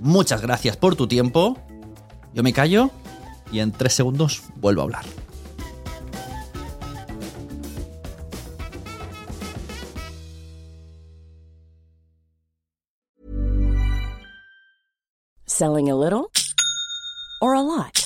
Muchas gracias por tu tiempo. Yo me callo y en tres segundos vuelvo a hablar. Selling a little or a lot?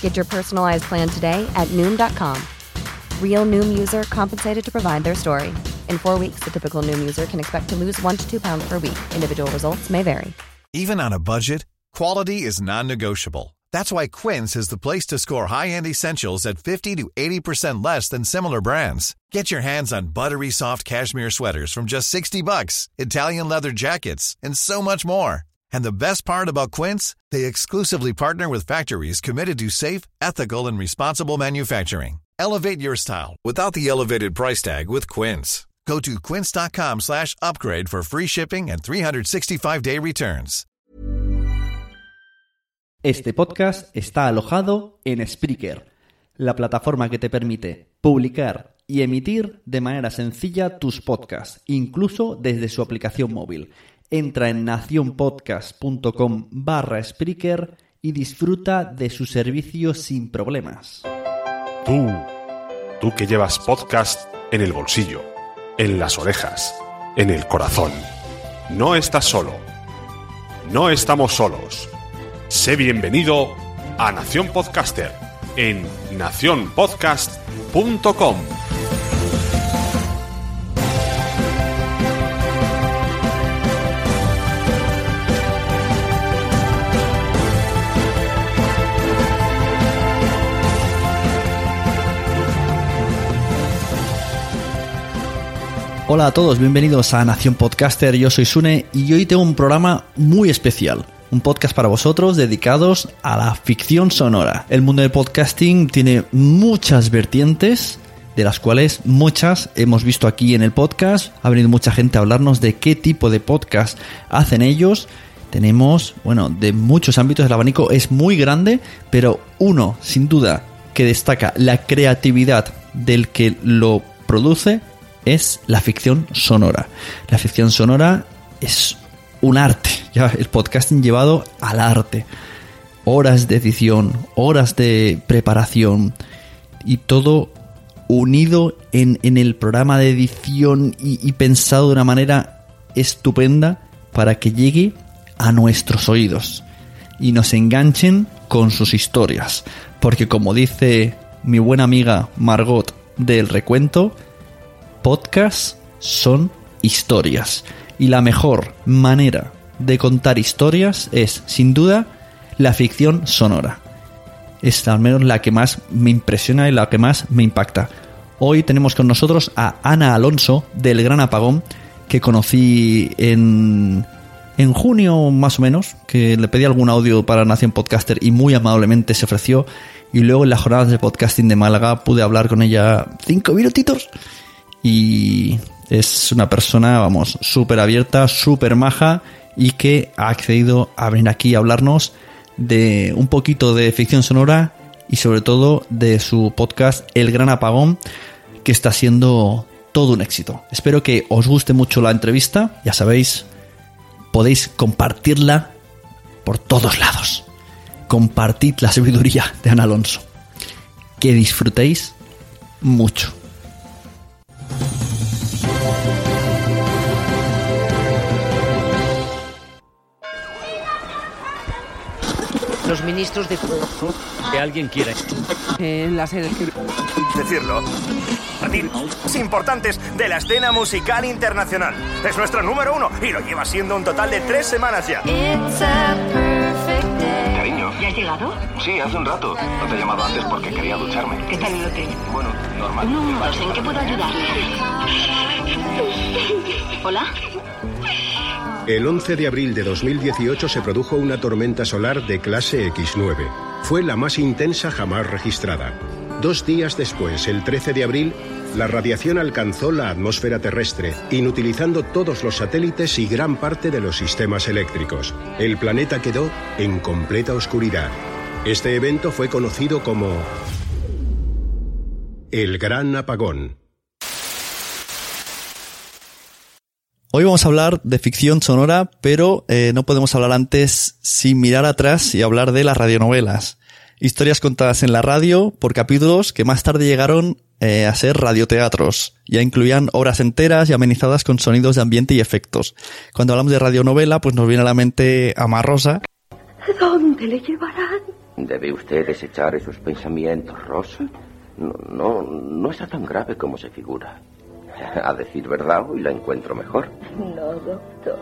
Get your personalized plan today at Noom.com. Real Noom user compensated to provide their story. In four weeks, the typical Noom user can expect to lose one to two pounds per week. Individual results may vary. Even on a budget, quality is non-negotiable. That's why Quince is the place to score high-end essentials at 50 to 80% less than similar brands. Get your hands on buttery soft cashmere sweaters from just 60 bucks, Italian leather jackets, and so much more. And the best part about Quince, they exclusively partner with factories committed to safe, ethical, and responsible manufacturing. Elevate your style without the elevated price tag with Quince. Go to quince.com slash upgrade for free shipping and 365-day returns. Este podcast está alojado en Spreaker, la plataforma que te permite publicar y emitir de manera sencilla tus podcasts, incluso desde su aplicación móvil. Entra en nacionpodcast.com barra Spreaker y disfruta de su servicio sin problemas. Tú, tú que llevas podcast en el bolsillo, en las orejas, en el corazón. No estás solo. No estamos solos. Sé bienvenido a Nación Podcaster en nacionpodcast.com. Hola a todos, bienvenidos a Nación Podcaster, yo soy Sune y hoy tengo un programa muy especial. Un podcast para vosotros dedicados a la ficción sonora. El mundo del podcasting tiene muchas vertientes, de las cuales muchas hemos visto aquí en el podcast. Ha venido mucha gente a hablarnos de qué tipo de podcast hacen ellos. Tenemos, bueno, de muchos ámbitos, el abanico es muy grande, pero uno, sin duda, que destaca la creatividad del que lo produce es la ficción sonora. La ficción sonora es un arte, ya el podcasting llevado al arte. Horas de edición, horas de preparación y todo unido en, en el programa de edición y, y pensado de una manera estupenda para que llegue a nuestros oídos y nos enganchen con sus historias. Porque como dice mi buena amiga Margot del recuento, podcasts son historias. Y la mejor manera de contar historias es, sin duda, la ficción sonora. Es al menos la que más me impresiona y la que más me impacta. Hoy tenemos con nosotros a Ana Alonso del Gran Apagón, que conocí en, en junio más o menos, que le pedí algún audio para Nación Podcaster y muy amablemente se ofreció. Y luego en las jornadas de podcasting de Málaga pude hablar con ella cinco minutitos y es una persona, vamos, súper abierta, súper maja y que ha accedido a venir aquí a hablarnos de un poquito de ficción sonora y sobre todo de su podcast El Gran Apagón, que está siendo todo un éxito. Espero que os guste mucho la entrevista, ya sabéis, podéis compartirla por todos lados. Compartid la sabiduría de Ana Alonso. Que disfrutéis mucho. Los ministros de... Que alguien quiera. En la sede... Decirlo. Importantes de la escena musical internacional. Es nuestro número uno y lo lleva siendo un total de tres semanas ya. ¿Ya has llegado? Sí, hace un rato. No te he llamado antes porque quería ducharme. ¿Qué tal el hotel? Bueno, normal. Un momento, ¿en qué puedo ayudarle? ¿Hola? El 11 de abril de 2018 se produjo una tormenta solar de clase X9. Fue la más intensa jamás registrada. Dos días después, el 13 de abril, la radiación alcanzó la atmósfera terrestre, inutilizando todos los satélites y gran parte de los sistemas eléctricos. El planeta quedó en completa oscuridad. Este evento fue conocido como el Gran Apagón. Hoy vamos a hablar de ficción sonora, pero eh, no podemos hablar antes sin mirar atrás y hablar de las radionovelas. Historias contadas en la radio por capítulos que más tarde llegaron eh, a ser radioteatros. Ya incluían obras enteras y amenizadas con sonidos de ambiente y efectos. Cuando hablamos de radionovela, pues nos viene a la mente Amarrosa. ¿Dónde le llevarán? ¿Debe usted desechar esos pensamientos, Rosa? No, no, no está tan grave como se figura. A decir verdad, hoy la encuentro mejor. No, doctor.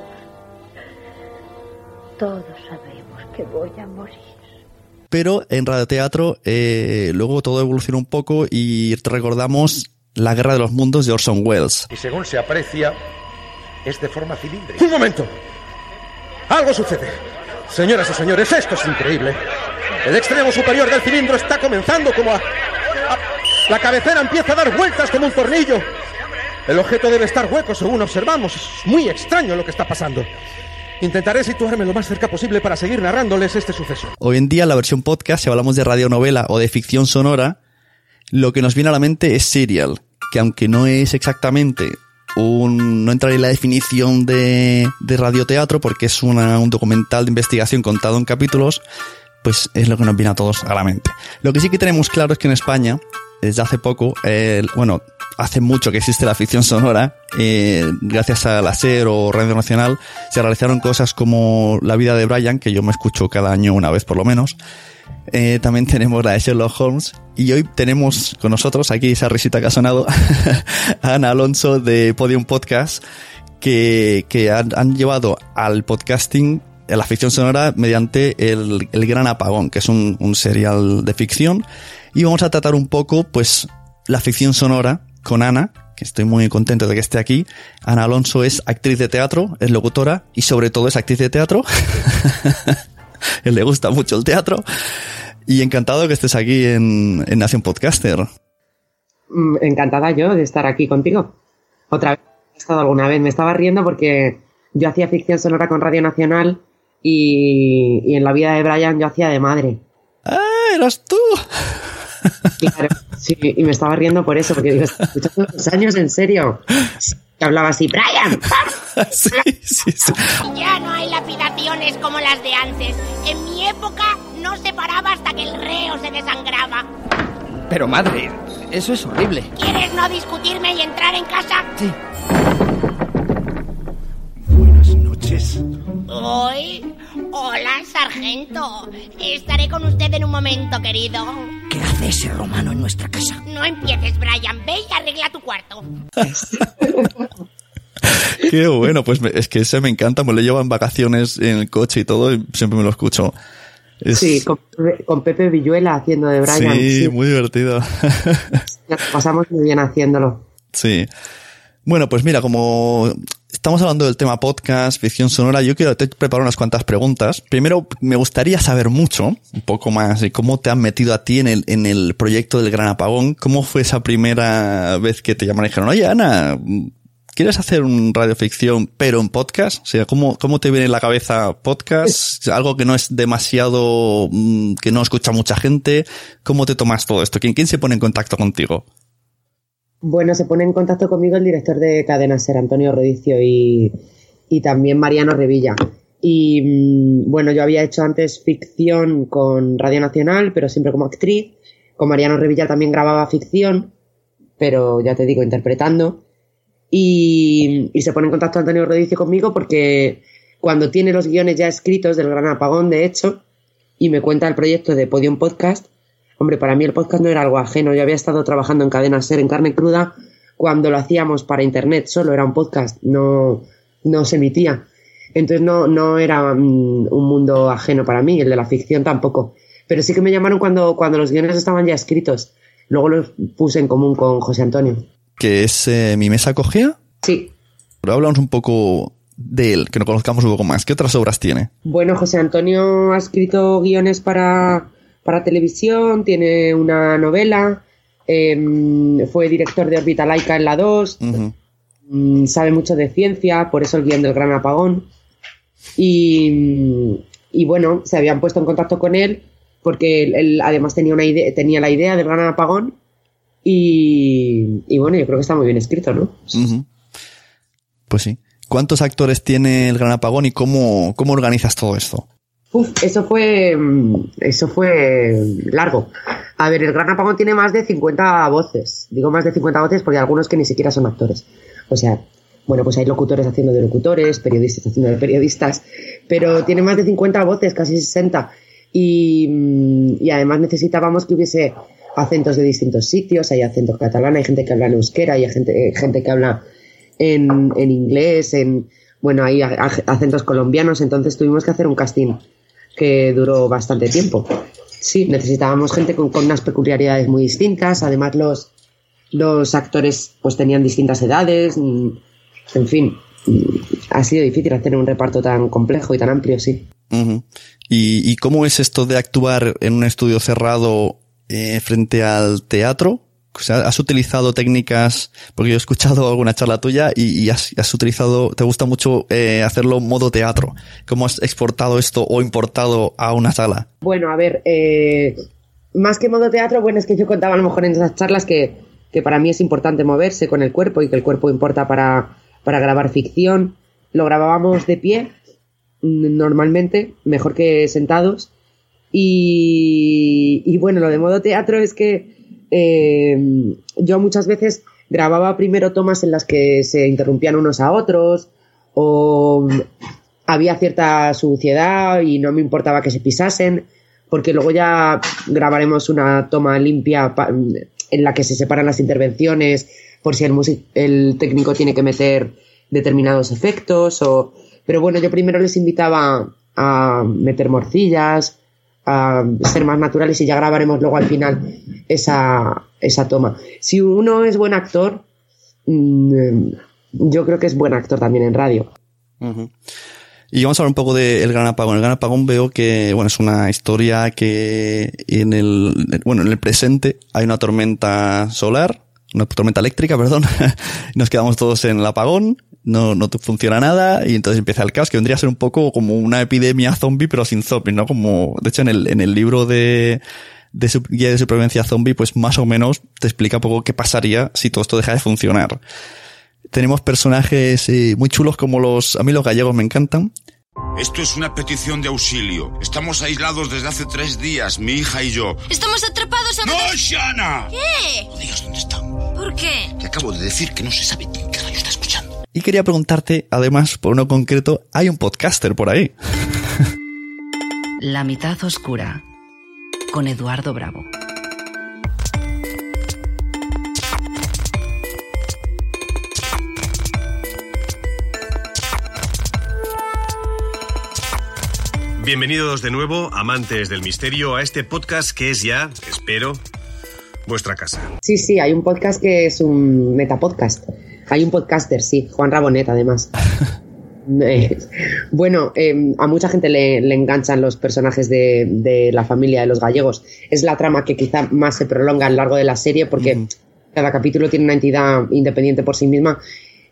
Todos sabemos que voy a morir. Pero en radioteatro eh, luego todo evolucionó un poco y recordamos La Guerra de los Mundos de Orson Welles. Y según se aprecia, es de forma cilíndrica. ¡Un momento! Algo sucede. Señoras y señores, esto es increíble. El extremo superior del cilindro está comenzando como a... a... La cabecera empieza a dar vueltas como un tornillo. El objeto debe estar hueco según observamos. Es muy extraño lo que está pasando. Intentaré situarme lo más cerca posible para seguir narrándoles este suceso. Hoy en día, la versión podcast, si hablamos de radionovela o de ficción sonora, lo que nos viene a la mente es serial, que aunque no es exactamente un, no entraría en la definición de, de radioteatro porque es una, un documental de investigación contado en capítulos, pues es lo que nos viene a todos a la mente. Lo que sí que tenemos claro es que en España, desde hace poco, bueno, hace mucho que existe la ficción sonora, eh, gracias a la SER o Radio Nacional, se realizaron cosas como La vida de Brian, que yo me escucho cada año una vez por lo menos. Eh, también tenemos la de Sherlock Holmes. Y hoy tenemos con nosotros, aquí esa risita que ha sonado, a Ana Alonso de Podium Podcast, que, que han, llevado al podcasting la ficción sonora mediante el, el Gran Apagón, que es un, un serial de ficción. Y vamos a tratar un poco, pues, la ficción sonora con Ana, que estoy muy contento de que esté aquí. Ana Alonso es actriz de teatro, es locutora y sobre todo es actriz de teatro. Le gusta mucho el teatro. Y encantado que estés aquí en, en Nación Podcaster. Encantada yo de estar aquí contigo. Otra vez he estado alguna vez. Me estaba riendo porque yo hacía ficción sonora con Radio Nacional y, y en la vida de Brian yo hacía de madre. ¡Ah, eras tú! Claro, sí, y me estaba riendo por eso, porque digo, escuchando los años en serio. Que hablaba así, Brian. sí, sí, sí. Ya no hay lapidaciones como las de antes. En mi época no se paraba hasta que el reo se desangraba. Pero madre, eso es horrible. ¿Quieres no discutirme y entrar en casa? Sí. Buenas noches. Hoy. Hola, sargento. Estaré con usted en un momento, querido. ¿Qué hace ese romano en nuestra casa? No empieces, Brian. Ve y arregla tu cuarto. Qué bueno, pues me, es que ese me encanta, me lo llevo en vacaciones en el coche y todo, y siempre me lo escucho. Es... Sí, con, con, Pepe Villuela haciendo de Brian. Sí, sí. muy divertido. Nos pasamos muy bien haciéndolo. Sí. Bueno, pues mira, como estamos hablando del tema podcast, ficción sonora, yo quiero te preparo unas cuantas preguntas. Primero, me gustaría saber mucho, un poco más, de cómo te han metido a ti en el, en el proyecto del Gran Apagón. ¿Cómo fue esa primera vez que te llamaron y dijeron, oye, Ana, ¿quieres hacer un radioficción pero en podcast? O sea, ¿cómo, cómo te viene en la cabeza podcast? Algo que no es demasiado, mm, que no escucha mucha gente. ¿Cómo te tomas todo esto? ¿Quién, quién se pone en contacto contigo? Bueno, se pone en contacto conmigo el director de Cadena Ser, Antonio Rodicio, y, y también Mariano Revilla. Y mm, bueno, yo había hecho antes ficción con Radio Nacional, pero siempre como actriz. Con Mariano Revilla también grababa ficción, pero ya te digo, interpretando. Y, y se pone en contacto Antonio Rodicio conmigo porque cuando tiene los guiones ya escritos del Gran Apagón, de hecho, y me cuenta el proyecto de Podium Podcast, hombre, para mí el podcast no era algo ajeno. Yo había estado trabajando en Cadena Ser, en carne cruda, cuando lo hacíamos para internet, solo era un podcast, no, no se emitía. Entonces no, no era mm, un mundo ajeno para mí, el de la ficción tampoco. Pero sí que me llamaron cuando, cuando los guiones estaban ya escritos. Luego los puse en común con José Antonio. ¿Que es eh, Mi Mesa Cogía? Sí. Pero hablamos un poco de él, que nos conozcamos un poco más. ¿Qué otras obras tiene? Bueno, José Antonio ha escrito guiones para, para televisión, tiene una novela, em, fue director de Orbita Laica en la 2, mm, sabe mucho de ciencia, por eso el guion del Gran Apagón. Y, y bueno, se habían puesto en contacto con él porque él, él además tenía, una idea, tenía la idea del Gran Apagón y, y bueno, yo creo que está muy bien escrito, ¿no? Pues sí. ¿Cuántos actores tiene el Gran Apagón y cómo, cómo organizas todo esto? Eso fue, mm, eso fue largo. A ver, el Gran Apagón tiene más de 50 voces. Digo más de 50 voces porque hay algunos que ni siquiera son actores. O sea, bueno, pues hay locutores haciendo de locutores, periodistas haciendo de periodistas, pero tiene más de 50 voces, casi 60. Y, mm, y además necesitábamos que hubiese acentos de distintos sitios. Hay acento catalán, hay gente que habla en euskera, hay gente, gente que habla en, en inglés, en, bueno, hay acentos colombianos, entonces tuvimos que hacer un casting que duró bastante tiempo. Sí, necesitábamos gente con, unas peculiaridades muy distintas, además los, los actores pues tenían distintas edades, mm, en fin, mm, ha sido difícil hacer un reparto tan complejo y tan amplio, sí. ¿Y, y cómo es esto de actuar en un estudio cerrado eh, frente al teatro? ¿Has utilizado técnicas? Porque yo he escuchado alguna charla tuya y, has, utilizado, te gusta mucho eh, hacerlo modo teatro. ¿Cómo has exportado esto o importado a una sala? Bueno, a ver, eh, más que modo teatro, bueno, es que yo contaba a lo mejor en esas charlas que, que para mí es importante moverse con el cuerpo y que el cuerpo importa para, para grabar ficción. Lo grabábamos de pie, normalmente, mejor que sentados. Y, y bueno, lo de modo teatro es que eh, yo muchas veces grababa primero tomas en las que se interrumpían unos a otros o había cierta suciedad y no me importaba que se pisasen porque luego ya grabaremos una toma limpia en la que se separan las intervenciones por si el, el técnico tiene que meter determinados efectos o pero bueno yo primero les invitaba a meter morcillas a ser más naturales y ya grabaremos luego al final esa, esa toma. Si uno es buen actor, mm, yo creo que es buen actor también en radio. Y vamos a hablar un poco del Gran Apagón. El Gran Apagón veo que, bueno, es una historia que en el, bueno, en el presente hay una tormenta solar, una tormenta eléctrica, perdón. Nos quedamos todos en el apagón, no, no te funciona nada y entonces empieza el caos que vendría a ser un poco como una epidemia zombie, pero sin zombies, ¿no? Como, de hecho, en el, en el libro de, de su- guía de supervivencia zombie, pues más o menos te explica un poco qué pasaría si todo esto deja de funcionar. Tenemos personajes eh, muy chulos como los, a mí los gallegos me encantan. Esto es una petición de auxilio. Estamos aislados desde hace tres días, mi hija y yo. Estamos atrapados a... ¡No, Shana! ¿Qué? No digas dónde estamos. ¿Por qué? Te acabo de decir que no se sabe Y quería preguntarte, además, por uno concreto, hay un podcaster por ahí. La mitad oscura. Con Eduardo Bravo. Bienvenidos de nuevo, amantes del misterio, a este podcast que es ya, espero, vuestra casa. Sí, sí, hay un podcast que es un metapodcast. Hay un podcaster, sí, Juan Rabonet, además. Eh, bueno, eh, a mucha gente le, le enganchan los personajes de, de la familia de los gallegos. Es la trama que quizá más se prolonga a lo largo de la serie porque cada capítulo tiene una entidad independiente por sí misma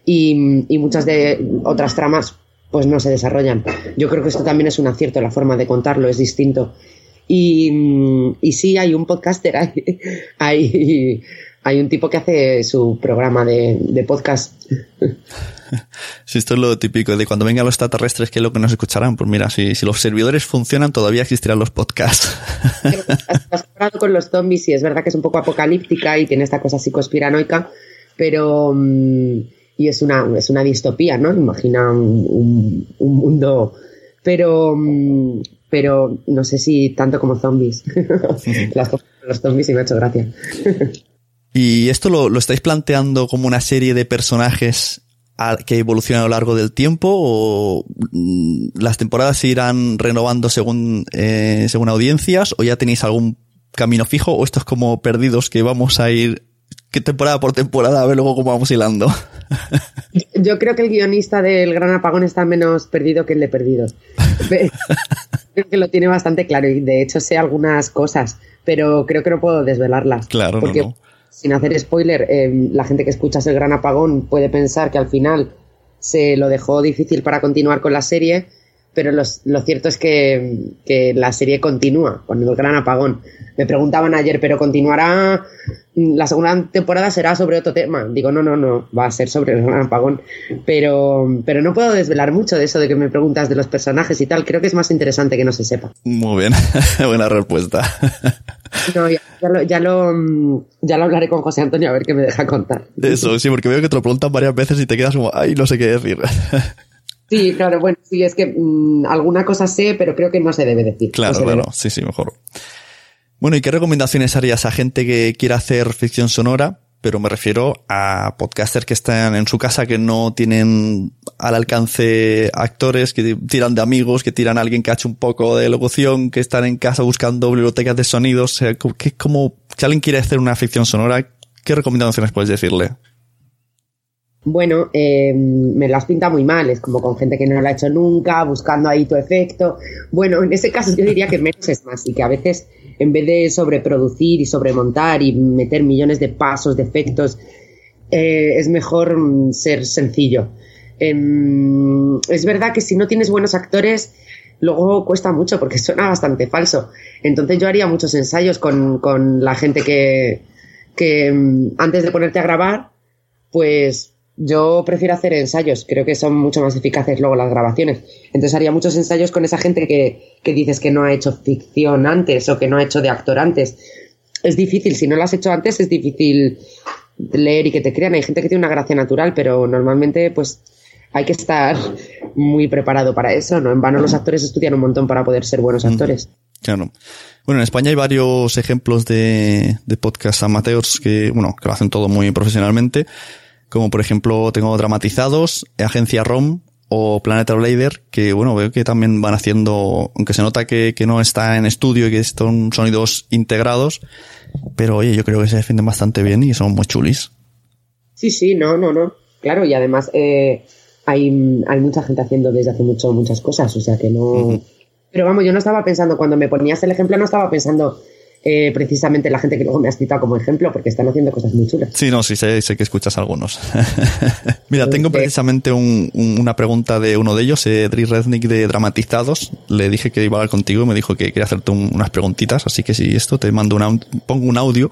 y, y muchas de otras tramas pues no se desarrollan. Yo creo que esto también es un acierto, la forma de contarlo es distinto. Y, y sí, hay un podcaster, hay, hay, hay un tipo que hace su programa de, de podcast. Si esto es lo típico de cuando vengan los extraterrestres, que es lo que nos escucharán. Pues mira, si, si los servidores funcionan, todavía existirán los podcasts. Has hablado con los zombies y es verdad que es un poco apocalíptica y tiene esta cosa psicospiranoica, pero. mm, y es una, es una distopía, ¿no? Imagina un, un- un mundo. Pero. mm, pero no sé si tanto como zombies. Las cosas los zombies y me ha hecho gracia. ¿Y esto lo, lo estáis planteando como una serie de personajes a- que evolucionan a lo largo del tiempo o mm, las temporadas se irán renovando según, eh, según audiencias o ya tenéis algún camino fijo o esto es como perdidos que vamos a ir que temporada por temporada a ver luego cómo vamos hilando? Yo creo que el guionista del Gran Apagón está menos perdido que el de Perdidos. Pe- creo que lo tiene bastante claro y de hecho sé algunas cosas, pero creo que no puedo desvelarlas. Claro, no, porque no. Sin hacer spoiler, eh, la gente que escucha el Gran Apagón puede pensar que al final se lo dejó difícil para continuar con la serie, pero los- lo cierto es que, que la serie continúa con el Gran Apagón. Me preguntaban ayer, ¿pero continuará? La segunda temporada será sobre otro tema. Digo, no, no, no, va a ser sobre el Gran Apagón. Pero, pero no puedo desvelar mucho de eso de que me preguntas de los personajes y tal. Creo que es más interesante que no se sepa. Muy bien, buena respuesta. No, ya, ya lo, ya, lo, mm, ya lo hablaré con José Antonio a ver qué me deja contar. Eso, sí, porque veo que te lo preguntan varias veces y te quedas como, ay, no sé qué decir. Sí, claro, bueno, sí, es que mm, alguna cosa sé, pero creo que no se debe decir. Claro, No claro, debe. sí, sí, mejor. Bueno, ¿y qué recomendaciones harías a gente que quiera hacer ficción sonora? Pero me refiero a podcasters que están en su casa, que no tienen al alcance actores, que tiran de amigos, que tiran a alguien que ha hecho un poco de locución, que están en casa buscando bibliotecas de sonidos. O sea, que como, si alguien quiere hacer una ficción sonora, ¿qué recomendaciones puedes decirle? Bueno, eh, me las pinta muy mal, es como con gente que no lo ha hecho nunca, buscando ahí tu efecto. Bueno, en ese caso yo diría que menos es más y que a veces en vez de sobreproducir y sobremontar y meter millones de pasos, de efectos, eh, es mejor mm, ser sencillo. Em, es verdad que si no tienes buenos actores, luego cuesta mucho porque suena bastante falso. Entonces yo haría muchos ensayos con, con la gente que, que mm, antes de ponerte a grabar, pues yo prefiero hacer ensayos, creo que son mucho más eficaces luego las grabaciones. Entonces haría muchos ensayos con esa gente que, que dices que no ha hecho ficción antes o que no ha hecho de actor antes. Es difícil, si no lo has hecho antes es difícil leer y que te crean. Hay gente que tiene una gracia natural, pero normalmente pues hay que estar muy preparado para eso, ¿no? En vano los actores estudian un montón para poder ser buenos actores. Claro. Bueno, en España hay varios ejemplos de, de podcast amateurs que, bueno, que lo hacen todo muy profesionalmente. Como por ejemplo, tengo dramatizados, Agencia ROM o Planeta Blader, que bueno, veo que también van haciendo, aunque se nota que, que no está en estudio y que son sonidos integrados, pero oye, yo creo que se defienden bastante bien y son muy chulis. Sí, sí, no, no, no. Claro, y además eh, hay, hay mucha gente haciendo desde hace mucho muchas cosas, o sea que no. Pero vamos, yo no estaba pensando, cuando me ponías el ejemplo, no estaba pensando eh, precisamente en la gente que luego me has citado como ejemplo, porque están haciendo cosas muy chulas. Sí, no, sí, sé, sé que escuchas algunos. Mira, tengo precisamente un- un- una pregunta de uno de ellos, eh, Dri Rednick de Dramatizados. Le dije que iba a hablar contigo y me dijo que quería hacerte un- unas preguntitas, así que si esto te mando una, pongo un audio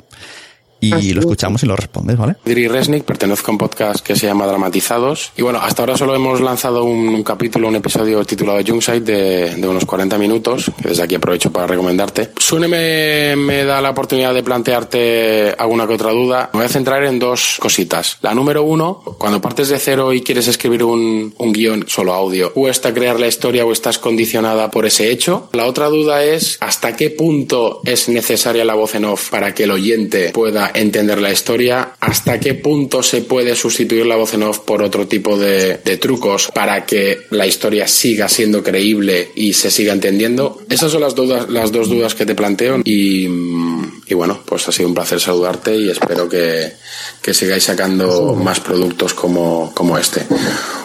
y lo escuchamos y lo respondes, ¿vale? Diri Resnick, pertenezco a un podcast que se llama Dramatizados. Y bueno, hasta ahora solo hemos lanzado un, un capítulo, un episodio titulado Jungside de, de unos 40 minutos, que desde aquí aprovecho para recomendarte. Sune me, me da la oportunidad de plantearte alguna que otra duda. Me voy a centrar en dos cositas. La número uno, cuando partes de cero y quieres escribir un, un guion solo audio, o está crear la historia o estás condicionada por ese hecho. La otra duda es hasta qué punto es necesaria la voz en off para que el oyente pueda entender la historia, hasta qué punto se puede sustituir la voz en off por otro tipo de, trucos para que la historia siga siendo creíble y se siga entendiendo. Esas son las dudas, las dos dudas que te planteo y, mm, y bueno, pues ha sido un placer saludarte y espero que, que sigáis sacando más productos como, como este.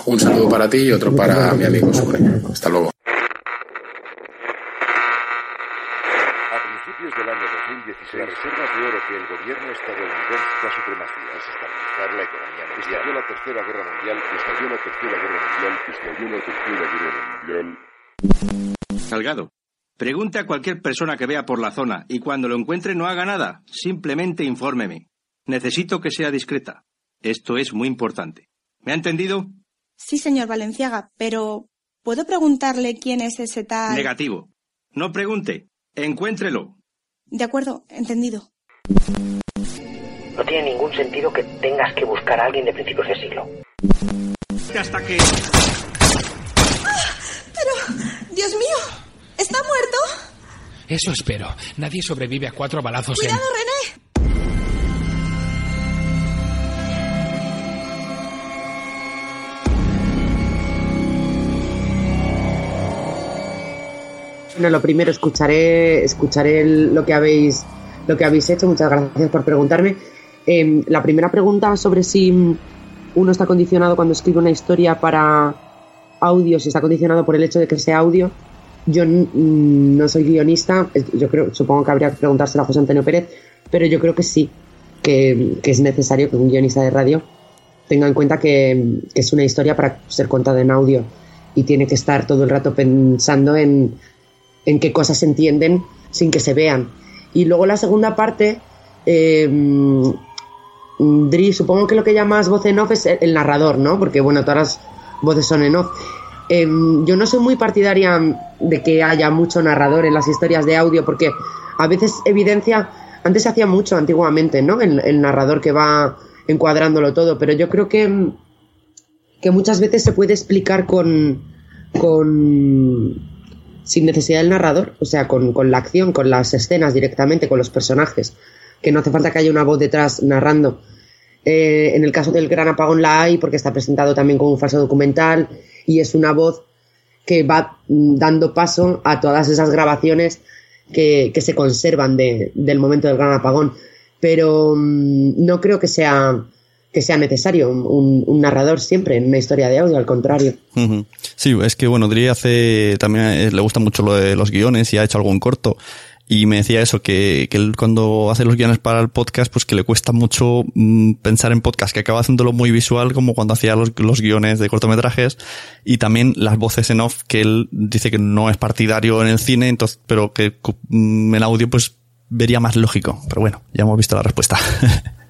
Un saludo para ti y otro para mi amigo Sune. Hasta luego. principios del año 2016, las reservas de oro que el gobierno estadounidense a supremacía es estabilizar la economía mundial. Estalló la tercera guerra mundial, estalló la tercera guerra mundial, estalló la tercera guerra mundial. Salgado. Pregunte a cualquier persona que vea por la zona y cuando lo encuentre no haga nada. Simplemente infórmeme. Necesito que sea discreta. Esto es muy importante. ¿Me ha entendido? Sí, señor Valenciaga, pero ¿puedo preguntarle quién es ese tal? Negativo. No pregunte. Encuéntrelo. De acuerdo, entendido. No tiene ningún sentido que tengas que buscar a alguien de principios de siglo. Hasta que... Pero, Dios mío, ¿está muerto? Eso espero. Nadie sobrevive a cuatro balazos ¡Cuidado, en... René! Bueno, lo primero, escucharé, escucharé lo que habéis lo que habéis hecho. Muchas gracias por preguntarme. Em, la primera pregunta sobre si uno está condicionado cuando escribe una historia para audio, si está condicionado por el hecho de que sea audio. Yo no soy guionista, yo creo, supongo que habría que preguntárselo a José Antonio Pérez, pero yo creo que sí, que, que es necesario que un guionista de radio tenga en cuenta que, que es una historia para ser contada en audio y tiene que estar todo el rato pensando en, en qué cosas se entienden sin que se vean. Y luego la segunda parte, eh, mm, Dri, supongo que lo que llamas voz en off es el, narrador, ¿no? Porque bueno, todas las voces son en off. Em, yo no soy muy partidaria de que haya mucho narrador en las historias de audio porque a veces evidencia, antes se hacía mucho antiguamente, ¿no? El, narrador que va encuadrándolo todo, pero yo creo que, que muchas veces se puede explicar con, con sin necesidad del narrador, o sea, con, con la acción, con las escenas directamente, con los personajes, que no hace falta que haya una voz detrás narrando. Eh, en el caso del Gran Apagón la hay porque está presentado también como un falso documental y es una voz que va mm, dando paso a todas esas grabaciones que, que se conservan de- del momento del Gran Apagón. Pero mm, no creo que sea, que sea necesario un, un- narrador siempre en una historia de audio, al contrario. Sí, es que bueno, Dri hace también eh, le gusta mucho lo de los guiones y ha hecho algún corto. Y me decía eso, que, que él cuando hace los guiones para el podcast, pues que le cuesta mucho mm, pensar en podcast, que acaba haciéndolo muy visual como cuando hacía los, los guiones de cortometrajes y también las voces en off, que él dice que no es partidario en el cine, entonces, pero que mm, en audio pues vería más lógico. Pero bueno, ya hemos visto la respuesta.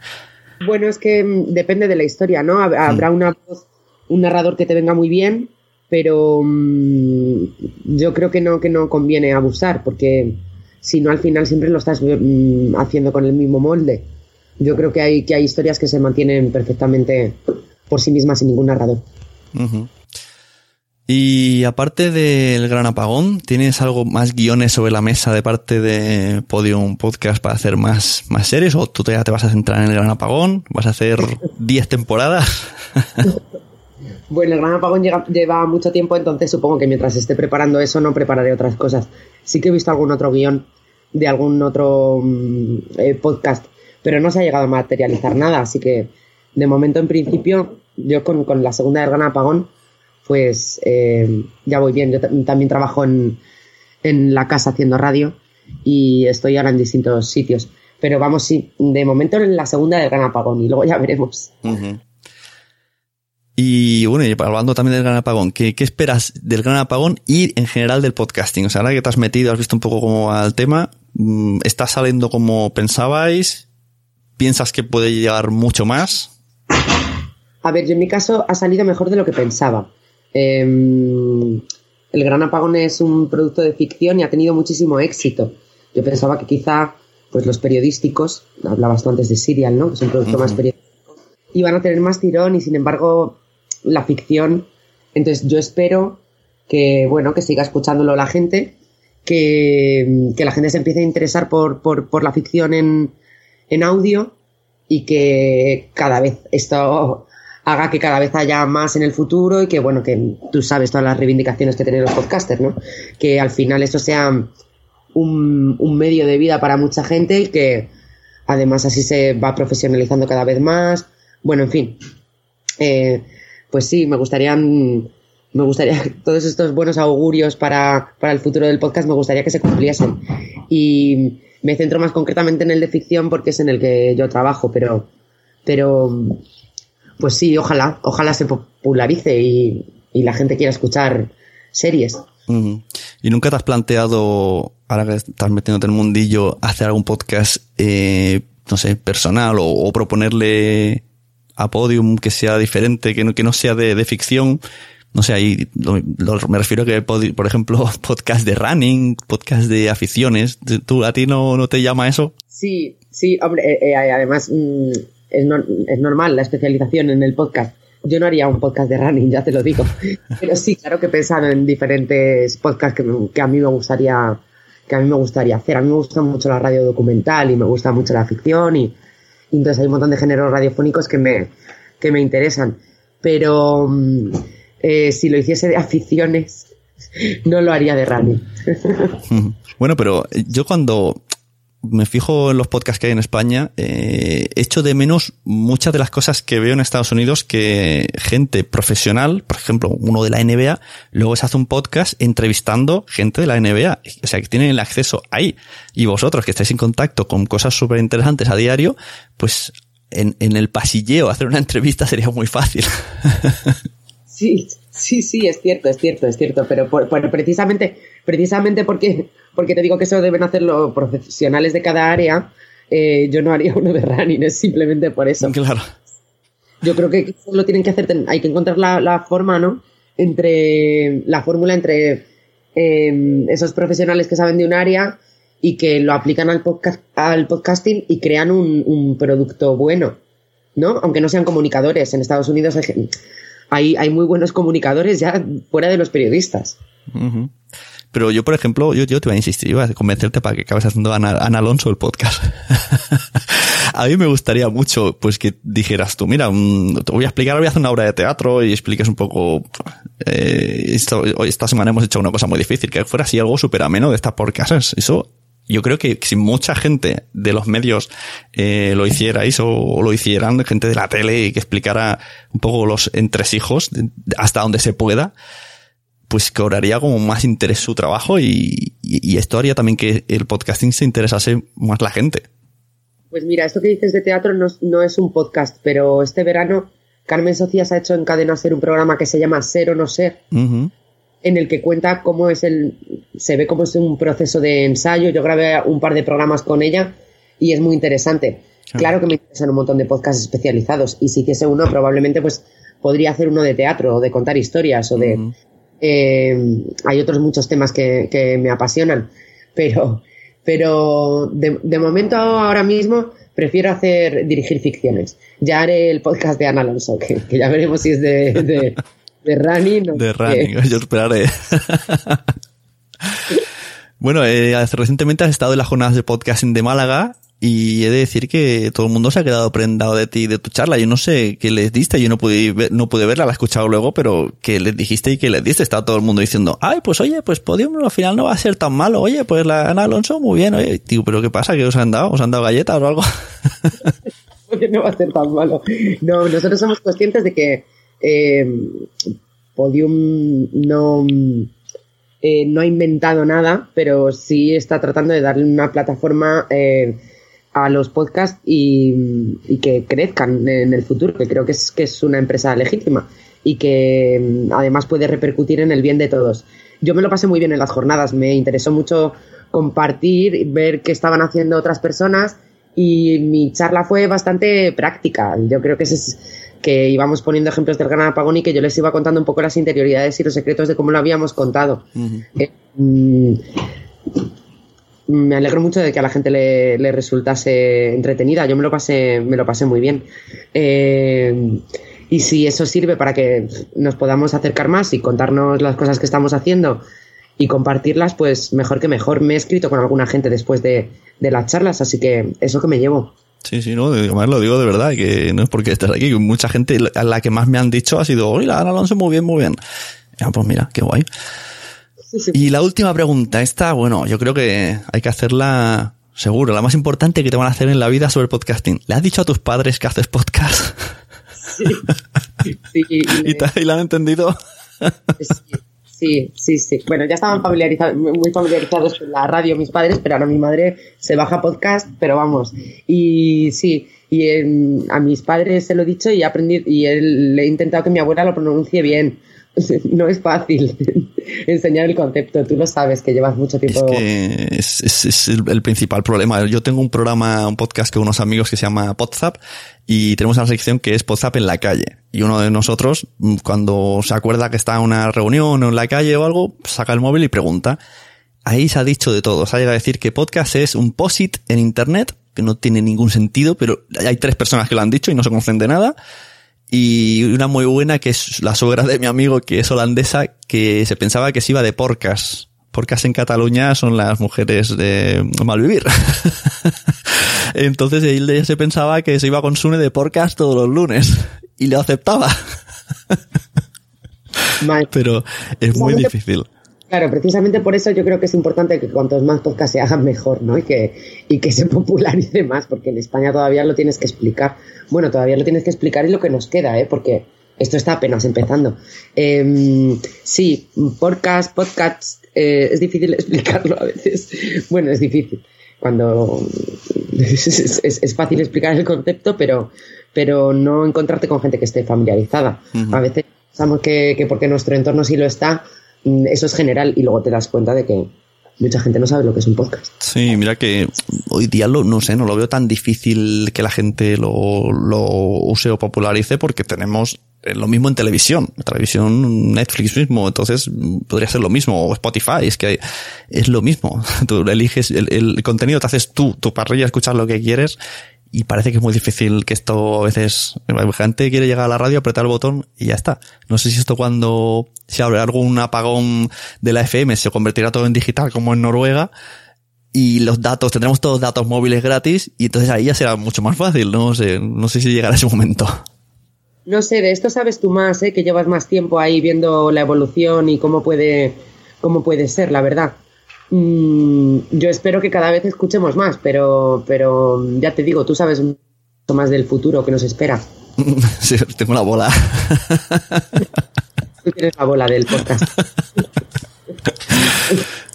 Bueno, es que mm, depende de la historia, ¿no? Hab- Habrá una voz, un narrador que te venga muy bien, pero mm, yo creo que no, que no conviene abusar, porque si no al final siempre lo estás mm, haciendo con el mismo molde. Yo creo que hay, que hay historias que se mantienen perfectamente por sí mismas sin ningún narrador. Y aparte del gran apagón, ¿tienes algo más guiones sobre la mesa de parte de Podium Podcast para hacer más, más series? ¿O tú ya te vas a centrar en el gran apagón? ¿Vas a hacer 10 temporadas? Bueno, el Gran Apagón llega- lleva mucho tiempo, entonces supongo que mientras esté preparando eso no prepararé otras cosas. Sí que he visto algún otro guion de algún otro mm, eh, podcast, pero no se ha llegado a materializar nada, así que de momento en principio yo con, con la segunda del Gran Apagón pues eh, ya voy bien. Yo ta- también trabajo en, en la casa haciendo radio y estoy ahora en distintos sitios. Pero vamos, sí, de momento en la segunda del Gran Apagón y luego ya veremos. Y bueno, y hablando también del gran apagón, ¿qué, qué esperas del gran apagón y en general del podcasting? O sea, ahora que te has metido, has visto un poco cómo va el tema, mm, ¿está saliendo como pensabais? ¿Piensas que puede llegar mucho más? A ver, yo en mi caso ha salido mejor de lo que pensaba. Em, el Gran Apagón es un producto de ficción y ha tenido muchísimo éxito. Yo pensaba que quizá pues los periodísticos, hablabas tú antes de Serial, ¿no? Que es un producto más periodístico, iban a tener más tirón y sin embargo la ficción. Entonces yo espero que, bueno, que siga escuchándolo la gente, que, que la gente se empiece a interesar por, por, por la ficción en, en audio y que cada vez esto haga que cada vez haya más en el futuro y que, bueno, que tú sabes todas las reivindicaciones que tienen los podcasters, ¿no? Que al final esto sea un, medio de vida para mucha gente y que además así se va profesionalizando cada vez más. Bueno, en fin. Eh, pues sí, me gustaría, me gustaría, todos estos buenos augurios para, para el futuro del podcast, me gustaría que se cumpliesen. Y, Me centro más concretamente en el de ficción porque es en el que yo trabajo, pero, pero, pues sí, ojalá, ojalá se popularice y, y la gente quiera escuchar series. ¿Y nunca te has planteado, ahora que estás metiéndote en el mundillo, hacer algún podcast, eh, no sé, personal o, o proponerle a Podium que sea diferente, que no, que no sea de, de ficción? No sé, ahí lo- lo- me refiero a que, por ejemplo, podcast de running, podcast de aficiones. ¿Tú, a ti no, no te llama eso? Sí, sí, hombre, eh, eh, además mm, es, nor- es normal la especialización en el podcast. Yo no haría un podcast de running, ya te lo digo. Pero sí, claro que he pensado en diferentes podcasts que, que a mí me gustaría que a mí me gustaría hacer. A mí me gusta mucho la radio documental y me gusta mucho la ficción y, y entonces hay un montón de géneros radiofónicos que me, que me interesan. Pero mm, eh, si lo hiciese de aficiones, no lo haría de running. Bueno, pero yo cuando me fijo en los podcasts que hay en España, eh, echo de menos muchas de las cosas que veo en Estados Unidos que gente profesional, por ejemplo, uno de la NBA, luego se hace un podcast entrevistando gente de la NBA. O sea, que tienen el acceso ahí. Y vosotros que estáis en contacto con cosas súper interesantes a diario, pues en, en el pasilleo hacer una entrevista sería muy fácil. Sí, sí, sí, es cierto, es cierto, es cierto, pero por, por- precisamente, precisamente porque, porque te digo que eso deben hacerlo profesionales de cada área, eh, yo no haría uno de running, es simplemente por eso. Claro. Yo creo que lo tienen que hacer, hay que encontrar la, la forma, ¿no? Entre, la fórmula entre eh, esos profesionales que saben de un área y que lo aplican al, podcast, al podcasting y crean un, un producto bueno, ¿no? Aunque no sean comunicadores. En Estados Unidos hay, hay, hay muy buenos comunicadores ya fuera de los periodistas. Pero yo, por ejemplo, yo, yo te voy a insistir, iba a convencerte para que acabes haciendo Ana, Ana Alonso el podcast. a mí me gustaría mucho, pues, que dijeras tú, mira, mm, te voy a explicar, voy a hacer una obra de teatro y expliques un poco, eh, esto, esta semana hemos hecho una cosa muy difícil, que fuera así algo súper ameno de estas podcasts. Eso, yo creo que si mucha gente de los medios eh, lo hicierais o, o lo hicieran, gente de la tele y que explicara un poco los entresijos hasta donde se pueda, pues cobraría como más interés su trabajo y, y- y esto haría también que el podcasting se interesase más la gente. Pues mira, esto que dices de teatro no, es- no es un podcast, pero este verano Carmen Socias ha hecho en Cadena Ser un programa que se llama Ser o No Ser. En el que cuenta cómo es el, se ve cómo es un proceso de ensayo. Yo grabé un par de programas con ella y es muy interesante. Claro que me interesan un montón de podcasts especializados y si hiciese uno probablemente pues podría hacer uno de teatro o de contar historias o de... eh, hay otros muchos temas que, que me apasionan, pero, pero de, de momento ahora mismo prefiero hacer dirigir ficciones. Ya haré el podcast de Ana Alonso, que, que ya veremos si es de, de, de running o De running, yo esperaré. bueno, eh, recientemente has estado en las jornadas de podcasting de Málaga y he de decir que todo el mundo se ha quedado prendado de ti de tu charla. Yo no sé qué les diste, yo no pude, ver- no pude verla, la he escuchado luego, pero que les dijiste y que les diste. Estaba todo el mundo diciendo, ay, pues oye, pues Podium al final no va a ser tan malo. Oye, pues la Ana Alonso, muy bien. Oye, pero ¿qué pasa? ¿Qué os han dado? ¿Os han dado galletas o algo? Porque no va a ser tan malo. No, nosotros somos conscientes de que eh, Podium no, eh, no ha inventado nada, pero sí está tratando de darle una plataforma eh, a los podcasts y, que crezcan en el futuro, que creo que es, que es una empresa legítima y que mm, además puede repercutir en el bien de todos. Yo me lo pasé muy bien en las jornadas, me interesó mucho compartir, ver qué estaban haciendo otras personas y mi charla fue bastante práctica. Yo creo que es que íbamos poniendo ejemplos del gran apagón y que yo les iba contando un poco las interioridades y los secretos de cómo lo habíamos contado. Eh, mm, me alegro mucho de que a la gente le, le resultase entretenida. Yo me lo pasé, me lo pasé muy bien. Eh, y si eso sirve para que nos podamos acercar más y contarnos las cosas que estamos haciendo y compartirlas, pues mejor que mejor. Me he escrito con alguna gente después de, de las charlas, así que eso que me llevo. Sí, sí, no, además lo digo de verdad, que no es porque estés aquí, que mucha gente, a la que más me han dicho ha sido, oye, Ana Alonso muy bien, muy bien. Ya, pues mira, qué guay. Y la última pregunta, esta, bueno, yo creo que hay que hacerla seguro, la más importante que te van a hacer en la vida sobre podcasting. ¿Le has dicho a tus padres que haces podcast? Sí, ¿Y, te- y la han entendido? Sí, sí, sí. Bueno, ya estaban familiarizados, muy familiarizados con la radio mis padres, pero ahora mi madre se baja podcast, pero vamos. Y sí, y a mis padres se lo he dicho y he aprendido, y él- le he intentado que mi abuela lo pronuncie bien. No es fácil enseñar el concepto, tú lo sabes que llevas mucho tiempo. que es, es- es el, el principal problema. Yo tengo un programa, un podcast con unos amigos que se llama Podzap y tenemos una sección que es Podzap en la calle. Y uno de nosotros, mm, cuando se acuerda que está en una reunión o en la calle o algo, saca el móvil y pregunta. Ahí se ha dicho de todo. Se ha llegado a decir que podcast es un posit en internet, que no tiene ningún sentido, pero hay tres personas que lo han dicho y no se conocen de nada. Y una muy buena que es la suegra de mi amigo que es holandesa que se pensaba que se iba de porcas. Porcas en Cataluña son las mujeres de malvivir. Entonces se pensaba que se iba con Sune de porcas todos los lunes y lo aceptaba. Pero es muy difícil. Claro, precisamente por eso yo creo que es importante que cuantos más podcasts se hagan mejor, ¿no? Y que, y que se popularice más, porque en España todavía lo tienes que explicar. Bueno, todavía lo tienes que explicar y lo que nos queda, ¿eh? Porque esto está apenas empezando. Em, sí, podcast, podcast, eh, es difícil explicarlo a veces. Bueno, es difícil. Cuando es, es- es- es fácil explicar el concepto, pero, pero no encontrarte con gente que esté familiarizada. A veces pensamos que, que porque nuestro entorno sí lo está, eso es general y luego te das cuenta de que mucha gente no sabe lo que es un podcast. Sí, mira que hoy día lo, no sé, no lo veo tan difícil que la gente lo, lo use o popularice porque tenemos eh, lo mismo en televisión, televisión Netflix mismo, entonces mm, podría ser lo mismo, o Spotify, es que es lo mismo. Tú eliges el, el contenido, te haces tú, tu parrilla, escuchas lo que quieres y parece que es muy difícil que esto a veces, la gente quiere llegar a la radio, apretar el botón y ya está. No sé si esto cuando se abre algún apagón de la FM se convertirá todo en digital como en Noruega y los datos, tendremos todos datos móviles gratis y entonces ahí ya será mucho más fácil, no sé, no sé si llegará ese momento. No sé, de esto sabes tú más, ¿eh? que llevas más tiempo ahí viendo la evolución y cómo puede, cómo puede ser, la verdad. Mm, yo espero que cada vez escuchemos más, pero, pero ya te digo, tú sabes mucho más del futuro que nos espera. Sí, tengo una bola. Tú tienes la bola del podcast.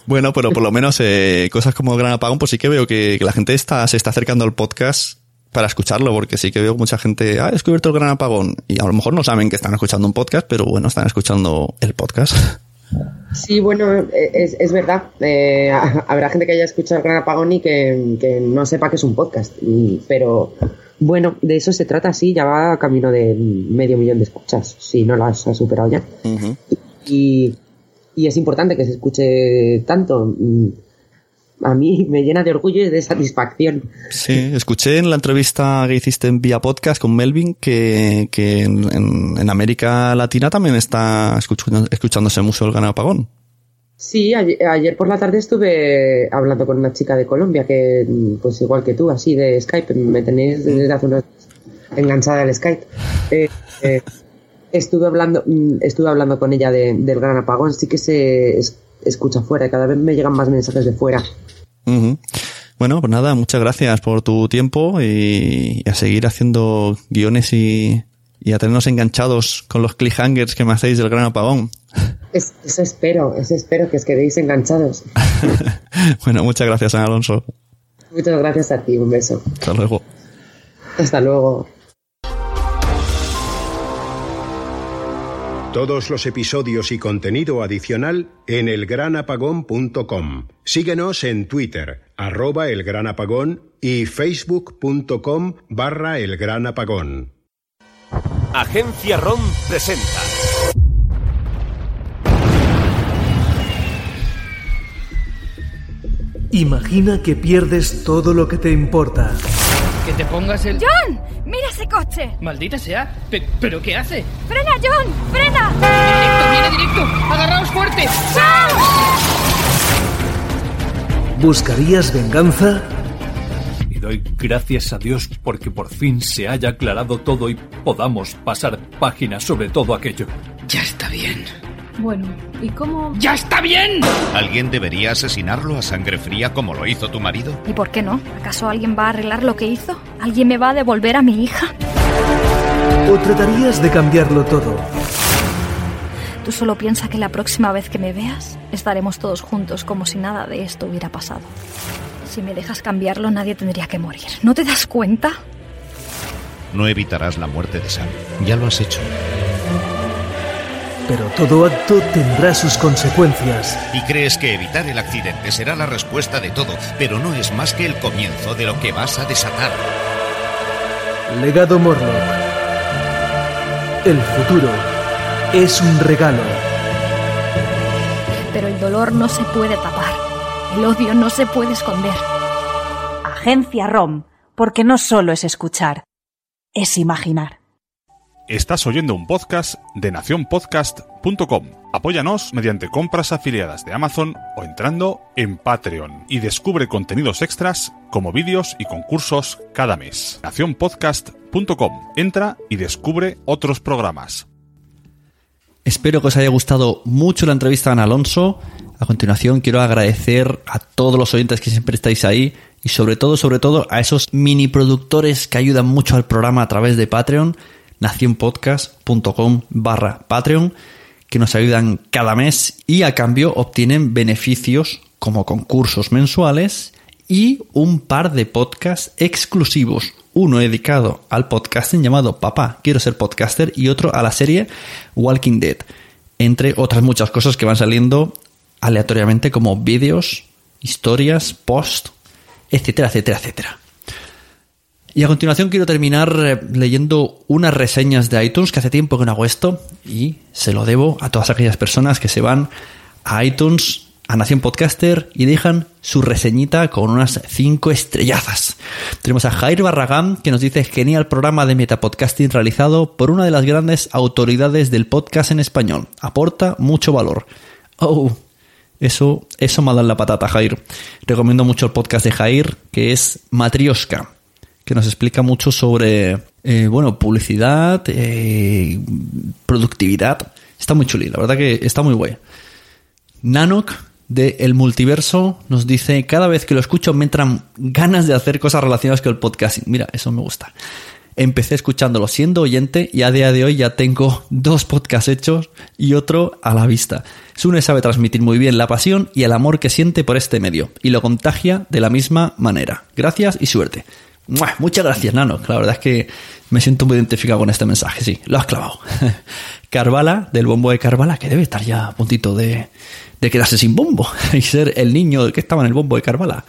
Bueno, pero por lo menos eh, cosas como Gran Apagón, pues sí que veo que, que la gente está, se está acercando al podcast para escucharlo, porque sí que veo mucha gente, ah, he descubierto el Gran Apagón, y a lo mejor no saben que están escuchando un podcast, pero bueno, están escuchando el podcast. Sí, bueno, eh, es, es verdad. Eh, ha- habrá gente que haya escuchado el Gran Apagón y que, que no sepa que es un podcast. Pero bueno, de eso se trata, sí, ya va camino de medio millón de escuchas, si no las ha superado ya. y, y es importante que se escuche tanto. Mm, A mí me llena de orgullo y de satisfacción. Sí, escuché en la entrevista que hiciste en Vía Podcast con Melvin que, que en, en- en América Latina también está escuchando, escuchándose mucho el Gran Apagón. Sí, ayer, ayer por la tarde estuve hablando con una chica de Colombia que, mm, pues igual que tú, así de Skype, me tenéis desde hace unos enganchada al Skype. Eh, eh, estuve hablando, mm, estuve hablando con ella de- del gran apagón, sí que se es- escucha fuera, cada vez me llegan más mensajes de fuera. Bueno, pues nada, muchas gracias por tu tiempo y, y a seguir haciendo guiones y, y a tenernos enganchados con los cliffhangers que me hacéis del Gran Apagón. Es- eso espero, eso espero que os quedéis enganchados. Bueno, muchas gracias, Ana Alonso. Muchas gracias a ti, un beso. Hasta luego. Hasta luego. Todos los episodios y contenido adicional en elgranapagón.com. Síguenos en Twitter, arroba elgranapagón y facebook.com barra elgranapagón. Agencia ROM presenta. Imagina que pierdes todo lo que te importa. Que te pongas el... ¡John! ¡Mira ese coche! Maldita sea. Pe- ¿Pero qué hace? ¡Frena, John! ¡Frena! Directo, viene directo. Agarraos fuerte. ¿Buscarías venganza? Y doy gracias a Dios porque por fin se haya aclarado todo y podamos pasar páginas sobre todo aquello. Ya está bien. Bueno, ¿y cómo...? ¡Ya está bien! ¿Alguien debería asesinarlo a sangre fría como lo hizo tu marido? ¿Y por qué no? ¿Acaso alguien va a arreglar lo que hizo? ¿Alguien me va a devolver a mi hija? ¿O tratarías de cambiarlo todo? Tú solo piensa que la próxima vez que me veas estaremos todos juntos como si nada de esto hubiera pasado. Si me dejas cambiarlo, nadie tendría que morir. ¿No te das cuenta? No evitarás la muerte de Sam. Ya lo has hecho. Pero todo acto tendrá sus consecuencias. Y crees que evitar el accidente será la respuesta de todo, pero no es más que el comienzo de lo que vas a desatar. Legado Morlock. El futuro es un regalo. Pero el dolor no se puede tapar. El odio no se puede esconder. Agencia ROM, porque no solo es escuchar, es imaginar. Estás oyendo un podcast de nacionpodcast.com. Apóyanos mediante compras afiliadas de Amazon o entrando en Patreon y descubre contenidos extras como vídeos y concursos cada mes. nacionpodcast.com. Entra y descubre otros programas. Espero que os haya gustado mucho la entrevista a Alonso. A continuación quiero agradecer a todos los oyentes que siempre estáis ahí y sobre todo, sobre todo a esos mini productores que ayudan mucho al programa a través de Patreon nacionpodcast.com barra Patreon, que nos ayudan cada mes y a cambio obtienen beneficios como concursos mensuales y un par de podcasts exclusivos. Uno dedicado al podcasting llamado Papá, quiero ser podcaster y otro a la serie Walking Dead, entre otras muchas cosas que van saliendo aleatoriamente como vídeos, historias, post, etcétera, etcétera, etcétera. Y a continuación quiero terminar eh, leyendo unas reseñas de iTunes, que hace tiempo que no hago esto, y se lo debo a todas aquellas personas que se van a iTunes, a Nación Podcaster, y dejan su reseñita con unas 5 estrellazas. Tenemos a Jair Barragán, que nos dice genial programa de metapodcasting realizado por una de las grandes autoridades del podcast en español. Aporta mucho valor. Oh, eso, eso me ha dado la patata, Jair. Recomiendo mucho el podcast de Jair, que es Matrioska que nos explica mucho sobre, eh, bueno, publicidad, eh, productividad. Está muy chuli, la verdad que está muy guay. Nanok de El Multiverso nos dice, cada vez que lo escucho me entran ganas de hacer cosas relacionadas con el podcasting. Mira, eso me gusta. Empecé escuchándolo siendo oyente y a día de hoy ya tengo dos podcasts hechos y otro a la vista. Sune sabe transmitir muy bien la pasión y el amor que siente por este medio y lo contagia de la misma manera. Gracias y suerte. Muchas gracias, Nano. La verdad es que me siento muy identificado con este mensaje. Sí, lo has clavado. Carvala, del bombo de Carvala, que debe estar ya a puntito de, de quedarse sin bombo y ser el niño que estaba en el bombo de Carvala.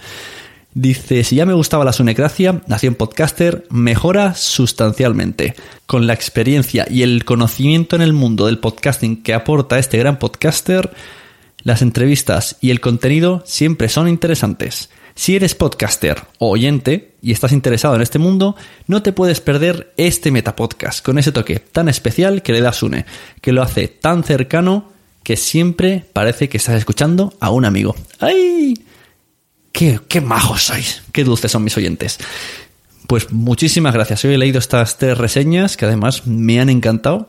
Dice, si ya me gustaba la sunecracia, Nación Podcaster mejora sustancialmente. Con la experiencia y el conocimiento en el mundo del podcasting que aporta este gran podcaster, las entrevistas y el contenido siempre son interesantes. Si eres podcaster o oyente y estás interesado en este mundo, no te puedes perder este metapodcast con ese toque tan especial que le da Sune, que lo hace tan cercano que siempre parece que estás escuchando a un amigo. ¡Ay! ¡Qué, qué majos sois! ¡Qué dulces son mis oyentes! Pues muchísimas gracias. Hoy he leído estas tres reseñas que además me han encantado.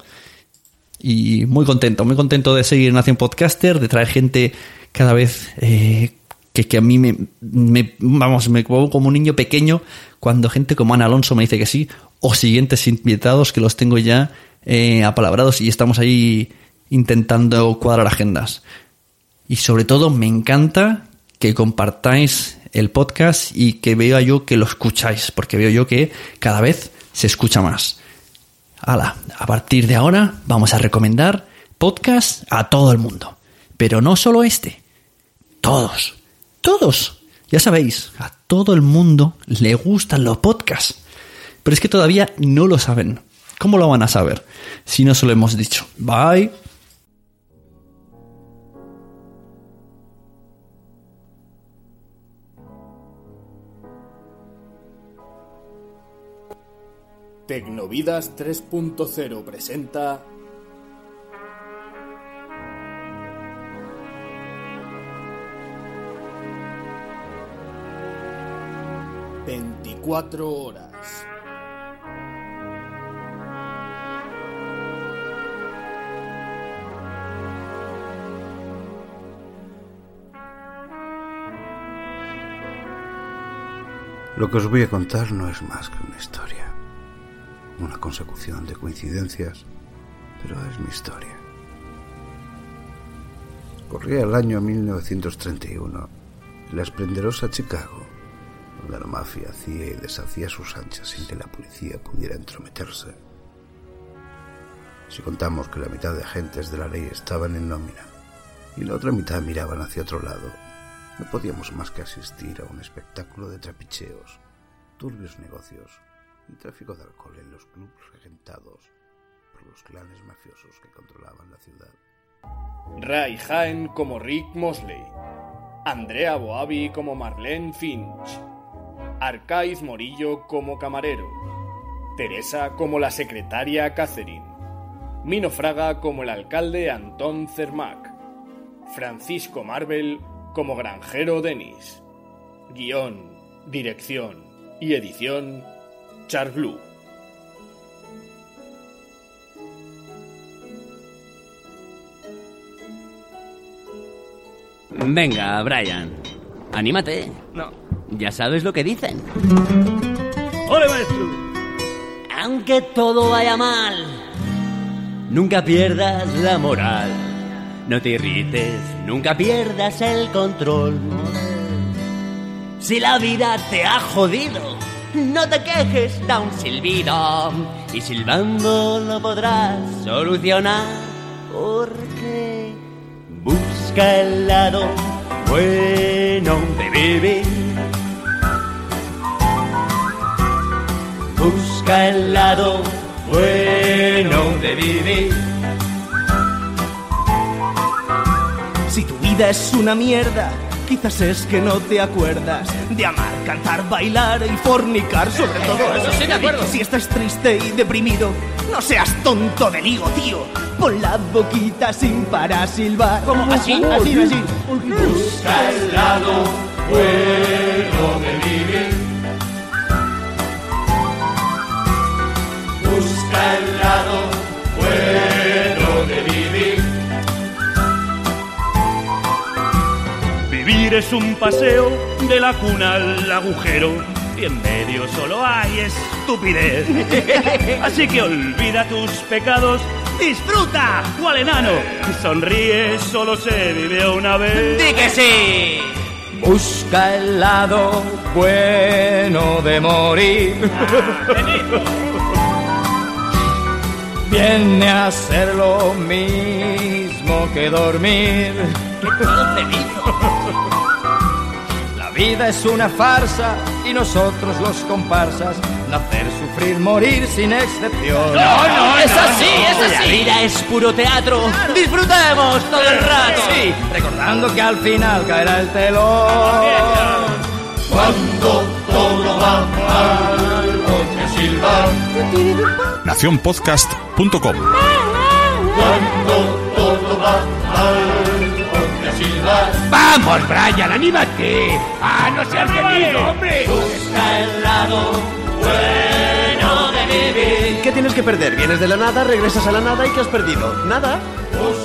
Y muy contento, muy contento de seguir en Podcaster, de traer gente cada vez eh, que, que, a mí me, vamos, me pongo como un niño pequeño cuando gente como Ana Alonso me dice que sí, o siguientes invitados que los tengo ya eh, apalabrados y estamos ahí intentando cuadrar agendas. Y sobre todo me encanta que compartáis el podcast y que vea yo que lo escucháis, porque veo yo que cada vez se escucha más. Hala, a partir de ahora vamos a recomendar podcast a todo el mundo. Pero no solo este, todos, todos. Ya sabéis, a todo el mundo le gustan los podcasts. Pero es que todavía no lo saben. ¿Cómo lo van a saber si no se lo hemos dicho? Bye. Tecnovidas 3.0 presenta Veinticuatro horas. Lo que os voy a contar no es más que una historia, una consecución de coincidencias, pero es mi historia. Corría el año 1931, en la esplendorosa Chicago, la mafia hacía y deshacía sus anchas sin que la policía pudiera entrometerse. Si contamos que la mitad de agentes de la ley estaban en nómina y la otra mitad miraban hacia otro lado, no podíamos más que asistir a un espectáculo de trapicheos, turbios negocios y tráfico de alcohol en los clubes regentados por los clanes mafiosos que controlaban la ciudad. Ray Haen como Rick Mosley, Andrea Boavi como Marlene Finch, Arcaiz Morillo como camarero, Teresa como la secretaria Catherine, Mino Fraga como el alcalde Anton Cermac, Francisco Marvel como granjero Denis, guion, dirección y edición Blue. Venga, Brian. Anímate. No. Ya sabes lo que dicen. ¡Ole, maestro! Aunque todo vaya mal, nunca pierdas la moral. No te irrites, nunca pierdas el control. Si la vida te ha jodido, no te quejes, da un silbido. Y silbando lo podrás solucionar. Porque busca el lado bueno de vivir. Busca el lado bueno de vivir. Si tu vida es una mierda, quizás es que no te acuerdas de amar, cantar, bailar y fornicar sobre todo Eso sí, de acuerdo. Si estás triste y deprimido, no seas tonto de ligo, tío. Pon la boquita sin para silbar. ¿Cómo? ¿Así? Así, así. Busca el lado bueno de vivir. Busca el lado bueno de vivir. Vivir es un paseo de la cuna al agujero y en medio solo hay estupidez. Así que olvida tus pecados, disfruta, cual enano. Sonríe, solo se vive una vez. ¡Di que sí! Busca el lado bueno de morir. Viene a ser lo mismo que dormir. La vida es una farsa y nosotros los comparsas nacer, sufrir, morir sin excepción. No, no, es así, es así. La vida es puro teatro. Disfrutemos todo el rato. Sí, recordando que al final caerá el telón. Cuando todo va mal, ponte silbar. Nacionpodcast.com Cuando todo va mal, ponte a silbar. Vamos, Brian, anímate. Ah, no seas temido, hombre. Busca el lado bueno de vivir. ¿Qué tienes que perder? Vienes de la nada, regresas a la nada y ¿qué has perdido? Nada. Busca